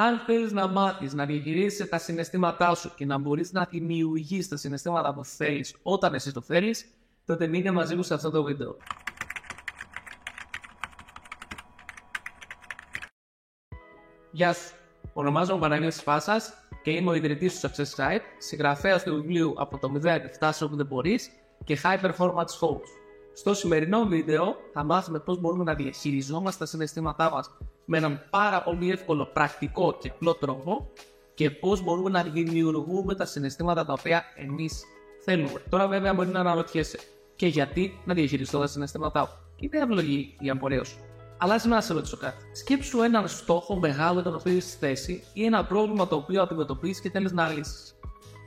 Αν θέλεις να μάθεις να διαχειρίζεσαι τα συναισθήματά σου και να μπορείς να δημιουργείς τα συναισθήματα που θέλεις όταν εσύ το θέλεις, τότε μείνε μαζί μου σε αυτό το βίντεο. Γεια σου. Ονομάζομαι Παναγιώτης Φάσας και είμαι ο ιδρυτής του Success Site, συγγραφέας του βιβλίου Από το 0 φτάσει όπου δεν μπορείς και High Performance Coach. Στο σημερινό βίντεο θα μάθουμε πώς μπορούμε να διαχειριζόμαστε τα συναισθήματά μας με έναν πάρα πολύ εύκολο, πρακτικό και απλό τρόπο και πώς μπορούμε να δημιουργούμε τα συναισθήματα τα οποία εμείς θέλουμε. Τώρα, βέβαια, μπορεί να αναρωτιέσαι και γιατί να διαχειριστώ τα συναισθήματά μου; Είναι ευλογή η απορία σου. Αλλά να σε ρωτήσω κάτι. Σκέψου έναν στόχο μεγάλο τον οποίο έχεις θέση ή ένα πρόβλημα το οποίο αντιμετωπίζεις και θέλεις να λύσεις.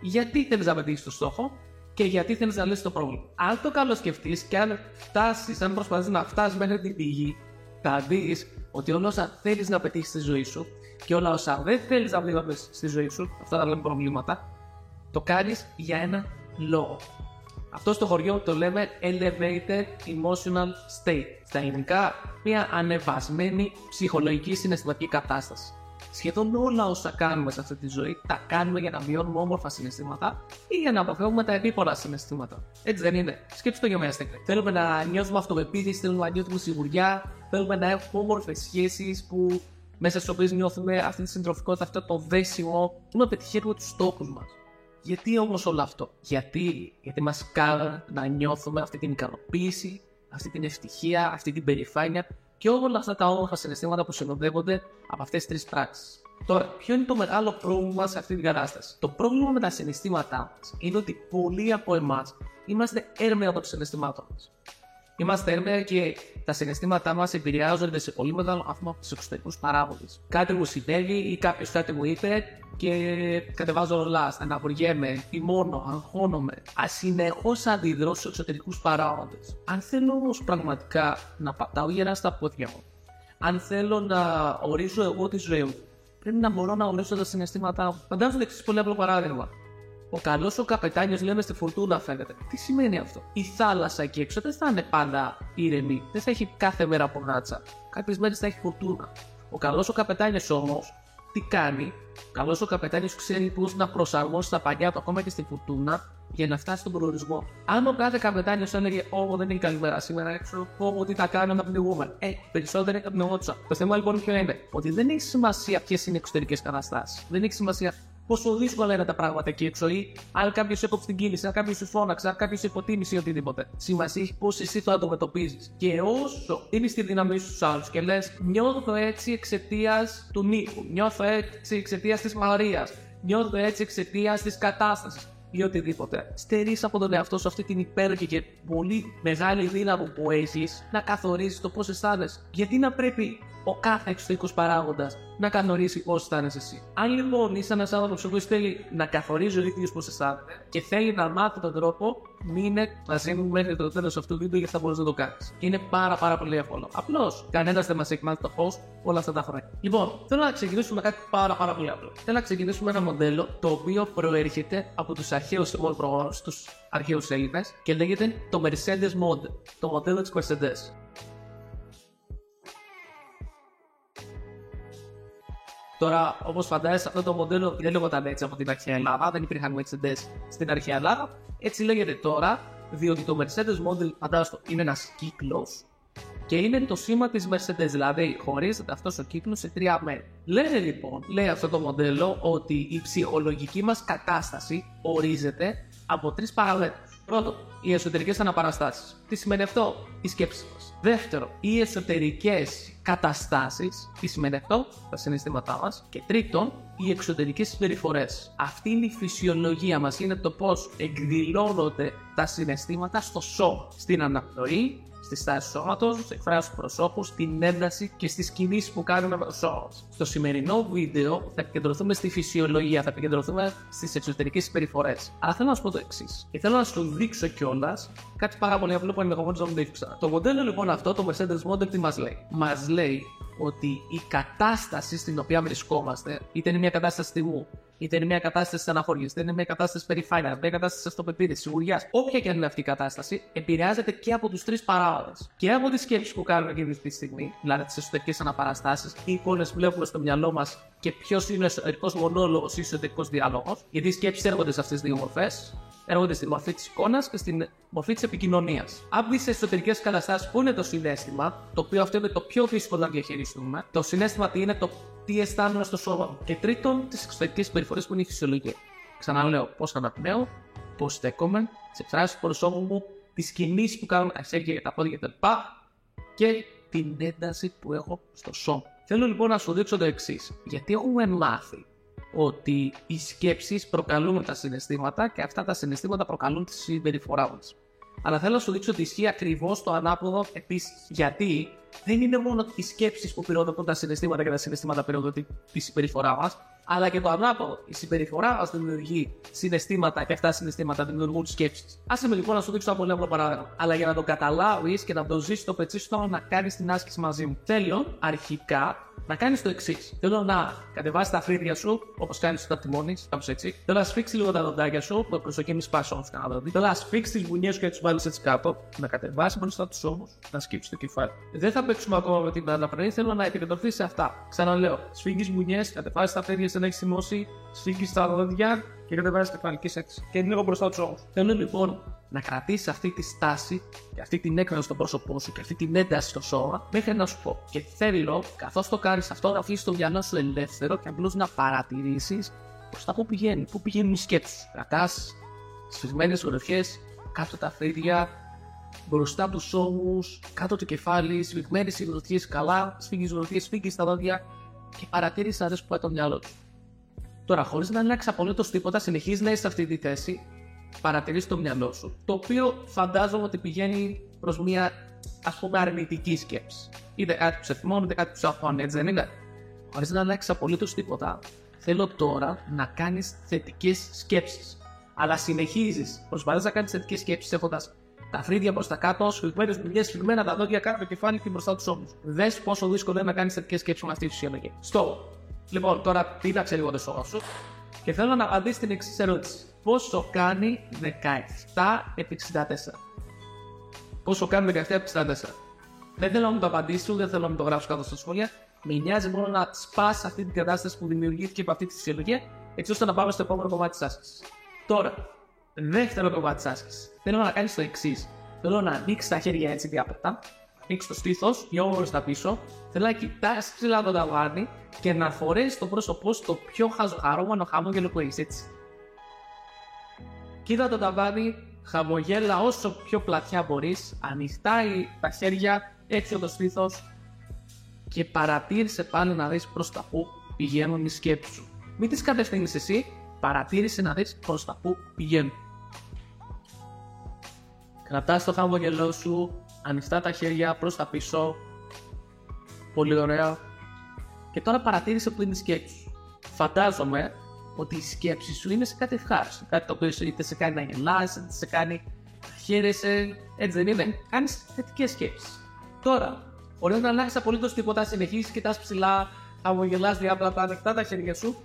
Γιατί θέλεις να πετύχεις το στόχο και γιατί θέλεις να λύσεις το πρόβλημα. Αν το καλό σκεφτεί και αν φτάσεις, αν προσπαθείς να φτάσεις μέχρι την πηγή, θα δεις ότι όλα όσα θέλεις να πετύχεις στη ζωή σου και όλα όσα δεν θέλεις να πετύχεις στη ζωή σου, αυτά τα λέμε προβλήματα, το κάνεις για ένα λόγο. Αυτό στο χωριό το λέμε elevated emotional state. Στα ελληνικά, μια ανεβασμένη ψυχολογική συναισθηματική κατάσταση. Σχεδόν όλα όσα κάνουμε σε αυτή τη ζωή τα κάνουμε για να βιώνουμε όμορφα συναισθήματα ή για να αποφεύγουμε τα επίπορα συναισθήματα. Έτσι δεν είναι. Σκέψτε το για μια στιγμή. Θέλουμε να νιώθουμε αυτοπεποίθηση, θέλουμε να νιώθουμε σιγουριά, θέλουμε να έχουμε όμορφες σχέσεις που μέσα στις οποίες νιώθουμε αυτή τη συντροφικότητα, αυτό το δέσιμο, που να πετυχαίνουμε τους στόχους μας. Γιατί όμως όλο αυτό, Γιατί, γιατί μας κάνει να νιώθουμε αυτή την ικανοποίηση, αυτή την ευτυχία, αυτή την περηφάνεια και όλα αυτά τα όμορφα συναισθήματα που συνοδεύονται από αυτές τις τρεις πράξεις. Τώρα, ποιο είναι το μεγάλο πρόβλημα σε αυτή την κατάσταση; Το πρόβλημα με τα συναισθήματά μας είναι ότι πολλοί από εμάς είμαστε έρμεα των συναισθημάτων μας. Είμαστε έρμεα και τα συναισθήματά μας επηρεάζονται σε πολύ μεγάλο βαθμό από τους εξωτερικούς παράγοντες. Κάτι μου συνέβη ή κάποιος κάτι μου είπε και κατεβάζω ρολά, στεναχωριέμαι, τιμώνω, αγχώνομαι. Α συνεχώς αντιδρώ στους εξωτερικούς παράγοντες. Αν θέλω όμως πραγματικά να πατάω γερά στα πόδια μου, αν θέλω να ορίζω εγώ τη ζωή μου, πρέπει να μπορώ να ορίσω τα συναισθήματά μου. Φαντάζομαι το εξής πολύ απλό παράδειγμα. Ο καλός ο καπετάνιος λέμε στη φουρτούνα φαίνεται. Τι σημαίνει αυτό; Η θάλασσα εκεί έξω δεν θα είναι πάντα ήρεμη. Δεν θα έχει κάθε μέρα από γάτσα. Κάποιες μέρες θα έχει φουρτούνα. Ο καλός ο καπετάνιος όμως τι κάνει; Ο καλός ο καπετάνιος ξέρει πώς να προσαρμόσει τα πανιά του ακόμα και στη φουρτούνα για να φτάσει στον προορισμό. Αν ο κάθε καπετάνιος έλεγε Ω, δεν είναι καλή μέρα σήμερα έξω, Ω, τι θα κάνω να πνιγούμε. Ε, περισσότερο είναι πνιγόντουσα. Το θέμα λοιπόν ποιο είναι, ότι δεν έχει σημασία ποιες είναι οι εξωτερικές καταστάσεις. Δεν έχει σημασία πόσο δύσκολα είναι τα πράγματα εκεί έξω ή αν κάποιος έκοψε την κίνηση, αν κάποιος σου φώναξε, αν κάποιος υποτίμησε ή οτιδήποτε. Σημασία έχει πώς εσύ το αντιμετωπίζεις. Και όσο δίνει τη δύναμη στου άλλους και λες, νιώθω έτσι εξαιτίας του Νίκου, νιώθω έτσι εξαιτίας της Μαρίας, νιώθω έτσι εξαιτίας της κατάστασης ή οτιδήποτε. Στερείς από τον εαυτό σου αυτή την υπέροχη και πολύ μεγάλη δύναμη που έχεις να καθορίζεις το πώς αισθάνεσαι. Γιατί να πρέπει ο κάθε εξωτερικός παράγοντας να καθορίσει πώς αισθάνεσαι εσύ. Αν λοιπόν είσαι ένας άνθρωπος που θέλει να καθορίζει ο ίδιος πώς αισθάνεται και θέλει να μάθει τον τρόπο, μείνε μαζί μου μέχρι το τέλος αυτού του βίντεο γιατί θα μπορείς να το κάνεις. Και είναι πάρα πάρα πολύ εύκολο. Απλώς κανένας δεν μας έχει μάθει το πώ όλα αυτά τα χρόνια. Λοιπόν, θέλω να ξεκινήσουμε με κάτι πάρα, πάρα πολύ απλό. Θέλω να ξεκινήσουμε ένα μοντέλο το οποίο προέρχεται από τους αρχαίους προγόνου, τους αρχαίους Έλληνες και λέγεται το Mercedes Model, το μοντέλο της Mercedes. Τώρα, όπως φαντάζεσαι, αυτό το μοντέλο δεν λέγονταν έτσι από την αρχαία Ελλάδα, δεν υπήρχαν Mercedes στην αρχαία Ελλάδα. Έτσι λέγεται τώρα, διότι το Mercedes Model, φαντάζομαι, είναι ένας κύκλος και είναι το σήμα της Mercedes, δηλαδή χωρίζεται αυτός ο κύκλος σε τρία μέρη. Λένε λοιπόν, λέει αυτό το μοντέλο, ότι η ψυχολογική μας κατάσταση ορίζεται από τρεις παραμέτρους. Πρώτον, οι εσωτερικές αναπαραστάσεις. Τι σημαίνει αυτό, η σκέψη μας. Δεύτερο, οι εσωτερικές καταστάσεις. Τι σημαίνει αυτό, τα συναισθήματά μας. Και τρίτον, οι εξωτερικές συμπεριφορές. Αυτή είναι η φυσιολογία μας. Είναι το πώς εκδηλώνονται τα συναισθήματα στο σώμα. Στην αναπνοή, στη στάση σώματος, στι εκφράσει του προσώπους, στην ένταση και στις κινήσεις που κάνουμε με το σώμα. Στο σημερινό βίντεο θα επικεντρωθούμε στη φυσιολογία, θα επικεντρωθούμε στις εξωτερικές συμπεριφορές. Αλλά θέλω να σου πω το εξής. Και θέλω να σου δείξω κιόλας κάτι πάρα πολύ απλό που ενδεχομένω να μην το ήξερα. Το μοντέλο λοιπόν αυτό, το Mercedes Model, τι μας λέει; Μας λέει ότι η κατάσταση στην οποία βρισκόμαστε, είτε είναι μια κατάσταση στιγμού, είτε είναι μια κατάσταση αναφορία, είτε είναι μια κατάσταση περηφάνεια, μια κατάσταση αυτοπεποίθηση, σιγουριάς, όποια και αν είναι αυτή η κατάσταση, επηρεάζεται και από τους τρεις παράγοντε. Και από τις σκέψεις που κάνουμε εκείνη τη στιγμή, δηλαδή τις εσωτερικές αναπαραστάσεις, τι εικόνες που βλέπουμε στο μυαλό μας και ποιος είναι ο εσωτερικός μονόλογος ή ο εσωτερικός διάλογος, γιατί οι σκέψεις έρχονται σε αυτές τις δύο μορφές, έρχονται στη μορφή της εικόνας και στην μορφή της επικοινωνίας. Αν μπει σε εσωτερικές καταστάσεις που είναι το συνέστημα, το οποίο αυτό είναι το πιο δύσκολο να διαχειριστούμε, το συνέστημα τι είναι το τι αισθάνομαι στο σώμα μου. Και τρίτον, τις εξωτερικές συμπεριφορέ που είναι η φυσιολογία. Ξαναλέω πώς αναπνέω, πώς στέκομαι, τις εκφράσεις του προσώπου μου, τις κινήσεις που κάνω τα χέρια και τα πόδια κτλ. Και την ένταση που έχω στο σώμα. Θέλω λοιπόν να σου δείξω το εξής. Γιατί έχουμε μάθει ότι οι σκέψεις προκαλούν τα συναισθήματα και αυτά τα συναισθήματα προκαλούν τη συμπεριφορά μας. Αλλά θέλω να σου δείξω ότι ισχύει ακριβώς το ανάποδο επίσης. Γιατί δεν είναι μόνο οι σκέψεις που πυροδοτούν τα συναισθήματα και τα συναισθήματα πυροδοτούν τη συμπεριφορά μας, αλλά και το ανάποδο. Η συμπεριφορά μα δημιουργεί συναισθήματα και αυτά τα συναισθήματα δημιουργούν σκέψεις. Άσε με λοιπόν να σου δείξω ένα πολύ παράδειγμα. Αλλά για να το καταλάβεις και να το ζήσεις το πετσί σου, να κάνεις την άσκηση μαζί μου. Θέλω αρχικά να κάνεις το εξής. Θέλω να κατεβάσεις τα φρύδια σου, όπως κάνεις όταν τιμώνει, κάπως έτσι. Θέλω να σφίξεις λίγο τα δοντάκια σου, με προσοχή μη σπάσει όμως κανένα δόντι. Θέλω να σφίξεις τις βουνιέ σου και να του βάλεις έτσι κάτω, να κατεβάσεις μπροστά τους ώμους, να σκύψεις το κεφάλι. Δεν θα παίξουμε ακόμα με την αναπνοή, θέλω να επικεντρωθείς σε αυτά. Ξαναλέω, σφίγγεις βουνιέ, κατεβάζεις τα φρύδια να έχεις θυμώσει, σφίγγεις τα δόντια και κατεβάζει κεφαλική έξι. Και είναι λίγο μπροστά τους ώμου. Θέλω λοιπόν να κρατήσεις αυτή τη στάση και αυτή την έκφραση στο πρόσωπό σου και αυτή την ένταση στο σώμα μέχρι να σου πω. Και θέλω, καθώς το κάνεις αυτό, να αφήσεις το μυαλό σου ελεύθερο και απλώς να παρατηρήσεις προ τα πού πηγαίνει, πού πηγαίνουν οι σκέψεις. Κρατάς σφιγμένες γροθιές, κάτω τα φρύδια, μπροστά από τους ώμους, κάτω το κεφάλι, σφιγμένες οι γροθιές καλά, σφίγγεις γροθιές, σφίγγεις τα δόντια και παρατήρησε να δεις που πάει το μυαλό σου. Τώρα, χωρίς να αλλάξει απολύτω τίποτα, συνεχίζει να είσαι σε αυτή τη θέση παρατηρείς το μυαλό σου, το οποίο φαντάζομαι ότι πηγαίνει προς μια ας πούμε αρνητική σκέψη. Είτε κάτι που σε θυμώνει, είτε κάτι που σε αφώνει, έτσι δεν είναι. Χωρίς να αλλάξει απολύτω τίποτα, θέλω τώρα να κάνεις θετικές σκέψεις. Αλλά συνεχίζεις, προσπαθείς να κάνεις θετικές σκέψεις έχοντας τα φρύδια προς τα κάτω, σφιγμένε δουλειέ, σφιγμένα τα δόντια κάτω το κεφάλι και μπροστά τους ώμους. Δες πόσο δύσκολο είναι να κάνεις θετικές σκέψεις με αυτή τη φυσιολογία. Στο. Λοιπόν, τώρα πήραξε λίγο το σώμα σου και θέλω να απαντήσεις την εξής ερώτηση πόσο κάνει 17 επί 64. Πόσο κάνει 17 επί 64. Δεν θέλω να μου το απαντήσω, δεν θέλω να μου το γράψω κάτω στα σχόλια. Με νοιάζει μόνο να σπάσει αυτή την κατάσταση που δημιουργήθηκε από αυτή τη φυσιολογία, έτσι ώστε να πάμε στο επόμενο κομμάτι της άσκησης. Τώρα, δεύτερο κομμάτι της άσκησης. Θέλω να κάνεις το εξής. Θέλω να ανοίξεις τα χέρια έτσι διάπλατα, ανοίξει το στήθος, λίγο στα πίσω. Θέλω να κοιτάξεις ψηλά το ταβάνι και να φορέσεις το πρόσωπό στο πιο χαρούμενο χαμόγελο που έχεις έτσι. Κοίτα το ταβάνι, χαμογέλα όσο πιο πλατιά μπορείς, ανοιχτά τα χέρια, έτσι το στήθος και παρατήρησε πάλι να δεις προς τα που πηγαίνουν οι σκέψεις σου. Μην τις κατευθύνεις εσύ, παρατήρησε να δεις προς τα που πηγαίνουν. Κρατάς το χαμογελό σου, ανοιχτά τα χέρια προς τα πίσω. Πολύ ωραία. Και τώρα παρατήρησε που είναι η σκέψη σου. Φαντάζομαι ότι η σκέψη σου είναι σε κάτι ευχάριστο. Κάτι το οποίο είτε σε κάνει να γελάσει, είτε σε κάνει να χαίρεσαι. Έτσι δεν είναι. Κάνεις θετικές σκέψεις. Τώρα, χωρί να αλλάξεις απολύτως τίποτα, συνεχίσει, κοιτάς ψηλά, χαμογελάς διάπλατα, ανοιχτά τα χέρια σου.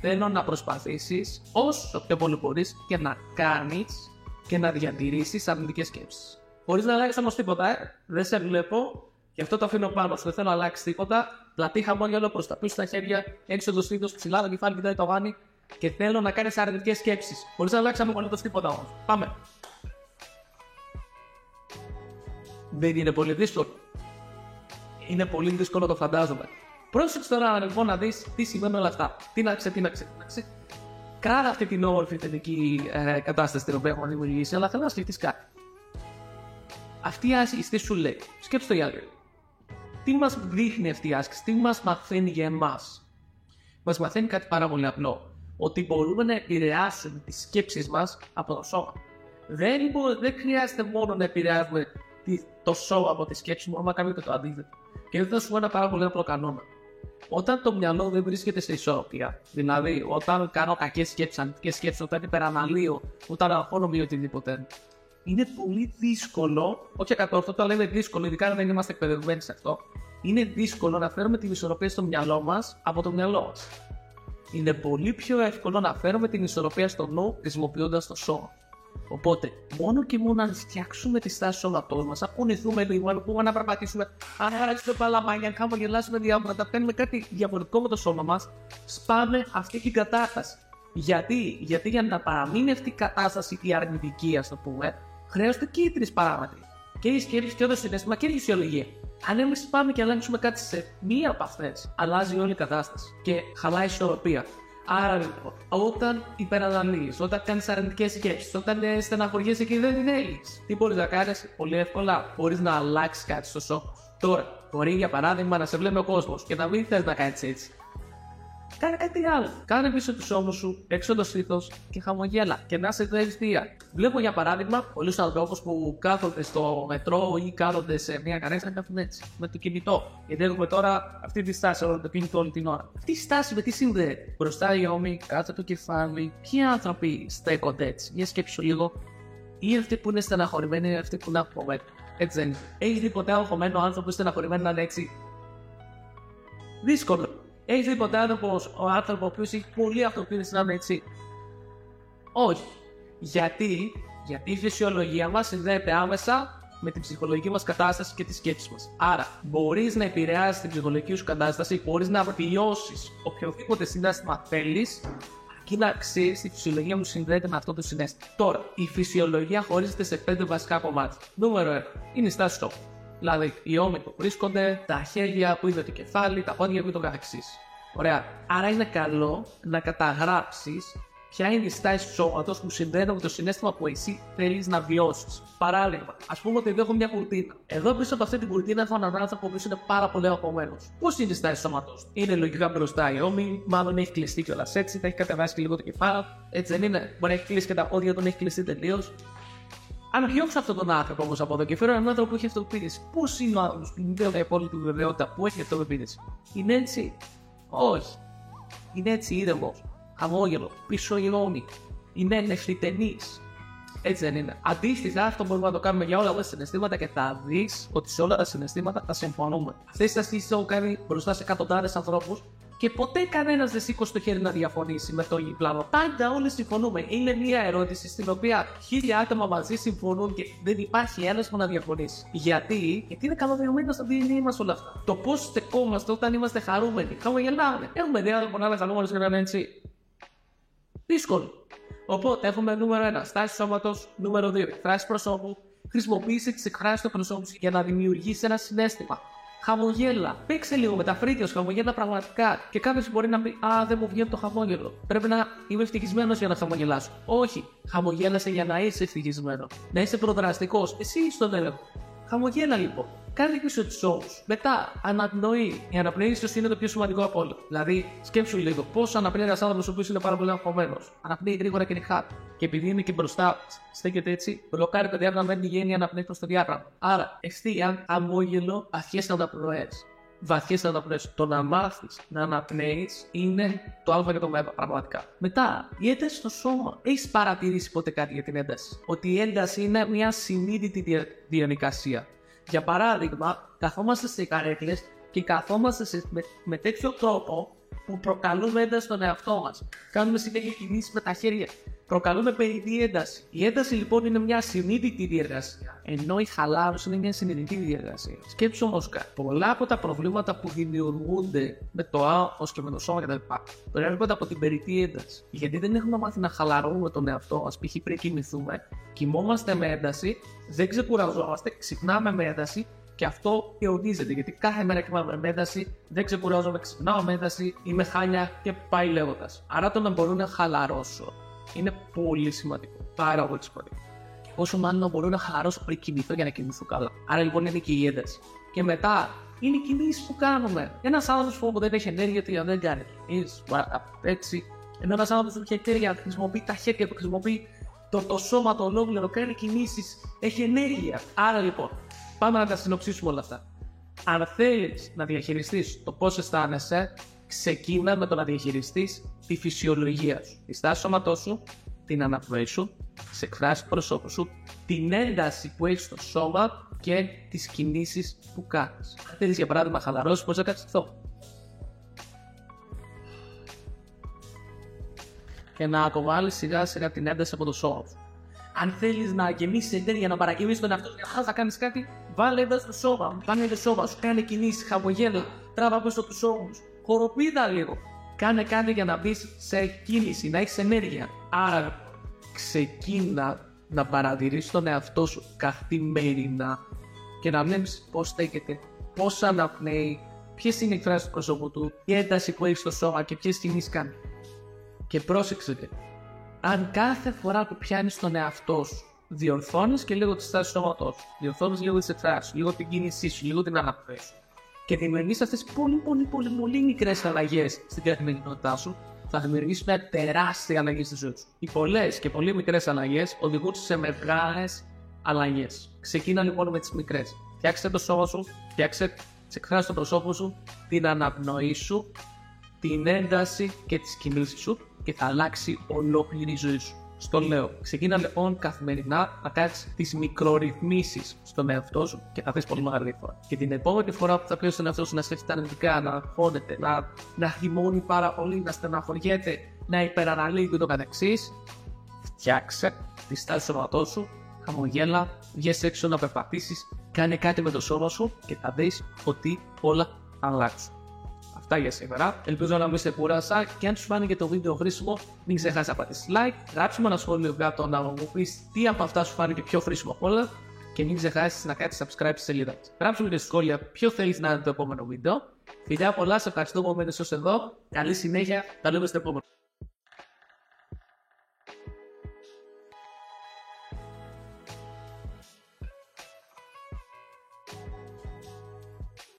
Θέλω να προσπαθήσεις όσο πιο πολύ μπορείς και να κάνεις και να διατηρήσεις αρνητικές σκέψεις. Χωρίς να αλλάξει όμως τίποτα, ε. δεν σε βλέπω Γι' αυτό το αφήνω πάνω σου. Δεν θέλω να αλλάξει τίποτα. Πλατή χαμόγελο προς τα πίσω στα χέρια, έξω το στήθο, ψηλά το κεφάλι, κοιτάει το γάνι. Και θέλω να κάνεις αρνητικές σκέψεις. Χωρίς να αλλάξεις απολύτω τίποτα όμως. Πάμε. Δεν είναι πολύ δύσκολο. Είναι πολύ δύσκολο το φαντάζομαι. Πρόσεξε τώρα λοιπόν να δεις τι σημαίνουν όλα αυτά. Τι να ξέρει, τι να ξέρει. Κράτα αυτή την όμορφη θετική ε, κατάσταση την οποία έχουμε δημιουργήσει, αλλά θέλω να σκεφτείς κάτι. Αυτή η άσκηση τι σου λέει. Σκέψτε το για τι μας δείχνει αυτή η άσκηση, τι μας μαθαίνει για εμάς; Μας μαθαίνει κάτι πάρα πολύ απλό. Ότι μπορούμε να επηρεάσουμε τις σκέψεις μας από το σώμα. Δεν, δεν χρειάζεται μόνο να επηρεάσουμε το σώμα από τη σκέψη, μπορούμε να κάνουμε και το αντίθετο. Και θα σου πω ένα πάρα πολύ απλό κανόνα. Όταν το μυαλό δεν βρίσκεται σε ισορροπία, δηλαδή όταν κάνω κακές σκέψεις, αντικέ σκέψεις, όταν υπεραναλύω, όταν αγχώνομαι ή οτιδήποτε, είναι πολύ δύσκολο, όχι ακατόρθωτο, αλλά είναι δύσκολο, ειδικά αν δεν είμαστε εκπαιδευμένοι σε αυτό, είναι δύσκολο να φέρουμε την ισορροπία στο μυαλό μας από το μυαλό μας. είναι πολύ πιο εύκολο να φέρουμε την ισορροπία στο νου χρησιμοποιώντας το σώμα. Οπότε, μόνο και μόνο αν φτιάξουμε τη στάση του σώματό μας, απονηθούμε λίγο, αν πούμε να περπατήσουμε, αν χαράξουμε παλαμάνια, αν χαμογελάσουμε διάφορα, να κάνουμε κάτι διαφορετικό με το σώμα μας, σπάμε αυτή την κατάσταση. Γιατί, Γιατί για να παραμείνει αυτή η κατάσταση η αρνητική, ας το πούμε, χρειάζονται και οι τρεις παράμετροι. Και η σκέψη και το συνέστημα και η φυσιολογία. Αν εμείς πάμε και αλλάξουμε κάτι σε μία από αυτές, αλλάζει όλη η κατάσταση και χαλάει η ισορροπία. Άρα λοιπόν, όταν υπεραναλύεις, όταν κάνεις αρνητικές σκέψεις, όταν ε, στεναχωριέσαι και δεν θέλει, τι μπορείς να κάνεις; Πολύ εύκολα. Μπορείς να αλλάξεις κάτι στο σώμα. Τώρα, μπορεί για παράδειγμα να σε βλέπει ο κόσμος και να μην θες να κάνεις έτσι. Κάνε κάτι άλλο. Κάνε πίσω τους ώμους σου, έξω το στήθο και χαμογέλα και να σε ευστία. Βλέπω για παράδειγμα πολλούς ανθρώπους που κάθονται στο μετρό ή κάθονται σε μια καρέκλα να κάθονται έτσι με το κινητό. Γιατί έχουμε τώρα αυτή τη στάση όλο το κινητό όλη την ώρα. Αυτή η στάση με τι συνδέεται. Μπροστά οι ώμοι, κάτω το κεφάλι. Ποιοι άνθρωποι στέκονται έτσι; Για σκέψου λίγο. Ή αυτοί που είναι στεναχωρημένοι, ή αυτοί που είναι αγχωμένοι. Έτσι δεν είναι. Έχει δει ποτέ αγχωμένο άνθρωπο στεναχωρημένο να είναι έτσι; Δύσκολο. Έχει δει ποτέ άνθρωπο, ο άνθρωπο ο οποίος έχει πολύ αυτοπεποίθηση να είναι έτσι. Όχι. Γιατί, γιατί η φυσιολογία μας συνδέεται άμεσα με την ψυχολογική μας κατάσταση και τις σκέψεις μας. Άρα, μπορείς να επηρεάσεις την ψυχολογική σου κατάσταση, μπορείς να βιώσεις οποιοδήποτε συνέστημα θέλεις, αρκεί να ξέρεις η φυσιολογία μου συνδέεται με αυτό το συνέστημα. Τώρα, η φυσιολογία χωρίζεται σε πέντε βασικά κομμάτια. Νούμερο 1 είναι η στάση στόχου. Δηλαδή, οι ώμοι που βρίσκονται, τα χέρια που είναι το κεφάλι, τα πόδια που είναι το καθεξή. Ωραία. Άρα είναι καλό να καταγράψεις ποια είναι η στάση του σώματος που συνδέεται με το συνέστημα που εσύ θέλεις να βιώσεις. Παράδειγμα, ας πούμε ότι εδώ έχω μια κουρτίνα. Εδώ πίσω από αυτή την κουρτίνα έχω έναν άνθρωπο που είναι πάρα πολύ αγχωμένο. Πώς είναι η στάση του σώματος, Είναι λογικά μπροστά η ώμη, μάλλον έχει κλειστεί κιόλας έτσι, θα έχει κατεβάσει και λίγο το κεφάλι. Έτσι δεν είναι; Μπορεί να έχει κλείσει και τα πόδια, τον έχει κλειστεί τελείως. Αν διώξω αυτόν τον άνθρωπο όμως από εδώ και φέρω έναν άνθρωπο που έχει αυτοπεποίθηση, πώς είναι ο άνθρωπο που δεν έχει απόλυτη βεβαιότητα που έχει αυτοπεποίθηση; Είναι έτσι; Όχι. Είναι έτσι ήρεμος, χαμόγελος, πίσω γυρώνει. Είναι ελευθεριτενή. Έτσι δεν είναι. Αντίστοιχα, αυτό μπορούμε να το κάνουμε για όλα τα συναισθήματα και θα δεις ότι σε όλα τα συναισθήματα θα συμφωνούμε. Αυτές τι αστήσεις έχω κάνει μπροστά σε εκατοντάδες ανθρώπους και ποτέ κανένας δεν σήκωσε το χέρι να διαφωνήσει με το πλάνο. Πάντα όλοι συμφωνούμε. Είναι μια ερώτηση στην οποία χίλια άτομα μαζί συμφωνούν και δεν υπάρχει ένας που να διαφωνήσει. Γιατί, Γιατί είναι καλωδιωμένα στα DNA μας όλα αυτά. Το πώς στεκόμαστε όταν είμαστε χαρούμενοι. Χαμογελάμε. Έχουμε δει άτομα να είναι χαρούμενο και να είναι έτσι. Δύσκολο. Οπότε έχουμε νούμερο 1, στάση σώματος. Νούμερο 2, εκφράσει προσώπου. Χρησιμοποίησε τις εκφράσεις του προσώπου για να δημιουργήσει ένα συνέστημα χαμογέλα. Παίξε λίγο με τα φρύδια σου, χαμογέλα πραγματικά. Και κάποιος μπορεί να πει Α, δεν μου βγαίνει το χαμόγελο. Πρέπει να είμαι ευτυχισμένος για να χαμογελάσω. Όχι. Χαμογέλασε για να είσαι ευτυχισμένο. Να είσαι προδραστικός. Εσύ είσαι στον έλεγχο. Χαμογέλα λοιπόν. Κάνε πίσω του ώμου. Μετά, αναπνοή. Η αναπνοή ίσως είναι το πιο σημαντικό από όλα. Δηλαδή, σκέψου λίγο πώς αναπνέει ένας άνθρωπος ο οποίος είναι πάρα πολύ αγχωμένος. Αναπνέει γρήγορα και νυχά. Και επειδή είναι και μπροστά, στέκεται έτσι, μπλοκάρει το διάγραμμα, δεν πηγαίνει αναπνέει προς το διάγραμμα. Άρα, ευθεία, αμόγελο, αρχές αναπνοές. Βαθιές αναπνοές. Το να μάθεις να αναπνέεις είναι το Α και το Β, πραγματικά. Μετά, η ένταση στο σώμα. Έχεις παρατηρήσει ποτέ κάτι για την ένταση; Ότι η ένταση είναι μια συνείδητη διαδικασία. Για παράδειγμα, καθόμαστε σε καρέκλες και καθόμαστε σε, με, με τέτοιο τρόπο που προκαλούμε ένταση στον εαυτό μας. Κάνουμε συνέχεια κινήσεις με τα χέρια. Προκαλούμε περιττή ένταση. Η ένταση λοιπόν είναι μια συνείδητη διεργασία, ενώ η χαλάρωση είναι μια συνειδητή διεργασία. Σκέψου όμως κάτι. Πολλά από τα προβλήματα που δημιουργούνται με το άγχος και με το σώμα κτλ. προέρχονται από την περιττή ένταση. Γιατί δεν έχουμε μάθει να χαλαρώνουμε τον εαυτό μας, π.χ. πριν κοιμηθούμε, κοιμόμαστε με ένταση, δεν ξεκουραζόμαστε, ξυπνάμε με ένταση και αυτό αιωνίζεται γιατί κάθε μέρα κοιμάμαι με ένταση, δεν ξεκουράζομαι, ξυπνάω με ένταση, είμαι χάλια και πάει λέγοντας. Άρα το να μπορώ να χαλαρώσω είναι πολύ σημαντικό. Πάρα πολύ σημαντικό. Και όσο μάλλον να μπορώ να χαλαρώσω πριν κοιμηθώ για να κοιμηθώ καλά. Άρα λοιπόν είναι και η ένταση. Και μετά είναι οι κινήσεις που κάνουμε. Ένας άνθρωπος που δεν έχει ενέργεια, τι δεν κάνει. Έτσι. Ενώ ένας άνθρωπος που έχει ενέργεια, χρησιμοποιεί τα χέρια του, χρησιμοποιεί το, το σώμα το ολόκληρο, κάνει κινήσεις, έχει ενέργεια. Άρα λοιπόν, πάμε να τα συνοψίσουμε όλα αυτά. Αν θέλεις να διαχειριστείς το πώς αισθάνεσαι, ξεκίνα με το να διαχειριστείς τη φυσιολογία σου. Τη στάση σώματός σου, την αναπνοή σου, τι εκφράσει του προσώπου σου, την ένταση που έχεις στο σώμα και τις κινήσεις που κάνεις. Αν θέλεις για παράδειγμα χαλαρώσεις, μπορείς να κάνεις αυτό. και να αποβάλεις σιγά σιγά την ένταση από το σώμα σου. Αν θέλεις να γεμίσεις ενέργεια, να παρακινήσει τον εαυτό σου, θα κάνεις κάτι, βάλε ένταση στο σώμα. Βάλε ένταση στο σώμα σου, κάνε κινήσεις, χαμογέλα, τράβα πίσω τους ώμους. Χοροπίδα λίγο. Κάνε κάτι για να μπεις σε κίνηση, να έχεις ενέργεια. Άρα ξεκίνα να παρατηρήσεις τον εαυτό σου καθημερινά και να βλέπεις πώς στέκεται, πώς αναπνέει, ποιες είναι οι εκφράσει του προσώπου του, η ένταση που έχει στο σώμα και ποιες κινήσεις κάνει. Και πρόσεξε, αν κάθε φορά που πιάνεις τον εαυτό σου, διορθώνεις και λίγο τη στάση του σώματό σου, διορθώνεις λίγο τις εκφράσεις λίγο την κίνησή σου, λίγο την αναπνοή σου και δημιουργεί αυτές πολύ, πολύ, πολύ, πολύ μικρές αλλαγές στην καθημερινότητά σου, θα δημιουργήσει μια τεράστια αλλαγή στη ζωή σου. Οι πολλές και πολύ μικρές αλλαγές οδηγούν σε μεγάλες αλλαγές. Ξεκίνα λοιπόν με τις μικρές. Φτιάξε το σώμα σου, φτιάξε τι εκφράσει του προσώπου σου, την αναπνοή σου, την ένταση και τι κινήσει σου και θα αλλάξει ολόκληρη η ζωή σου. Στο λέω, ξεκίνα λοιπόν καθημερινά να κάνει τις μικρορυθμίσεις στον εαυτό σου και θα θε πολύ μεγάλη διαφορά. Και την επόμενη φορά που θα πει στον εαυτό σου να σκέφτεται αρνητικά, να αγχώνεται, να, να θυμώνει πάρα πολύ, να στεναχωριέται, να υπεραναλύει και το καθεξής, φτιάξε τη στάση του σώματό σου, χαμογέλα, βγες έξω να περπατήσεις, κάνε κάτι με το σώμα σου και θα δεις ότι όλα αλλάξουν. Αυτά για σήμερα. Ελπίζω να μην σε κούρασα και αν σου φάνηκε το βίντεο χρήσιμο, μην ξεχάσεις να πατήσεις like, γράψε μου ένα σχόλιο κάτω να μου πεις τι από αυτά σου φάνηκε πιο χρήσιμο από όλα και μην ξεχάσεις να κάνεις subscribe στη σελίδα μας. Γράψε μου και σχόλια ποιο θέλεις να είναι το επόμενο βίντεο. Φιλιά πολλά, σε ευχαριστώ που μένετε εδώ. Καλή συνέχεια, τα λέμε στο επόμενο.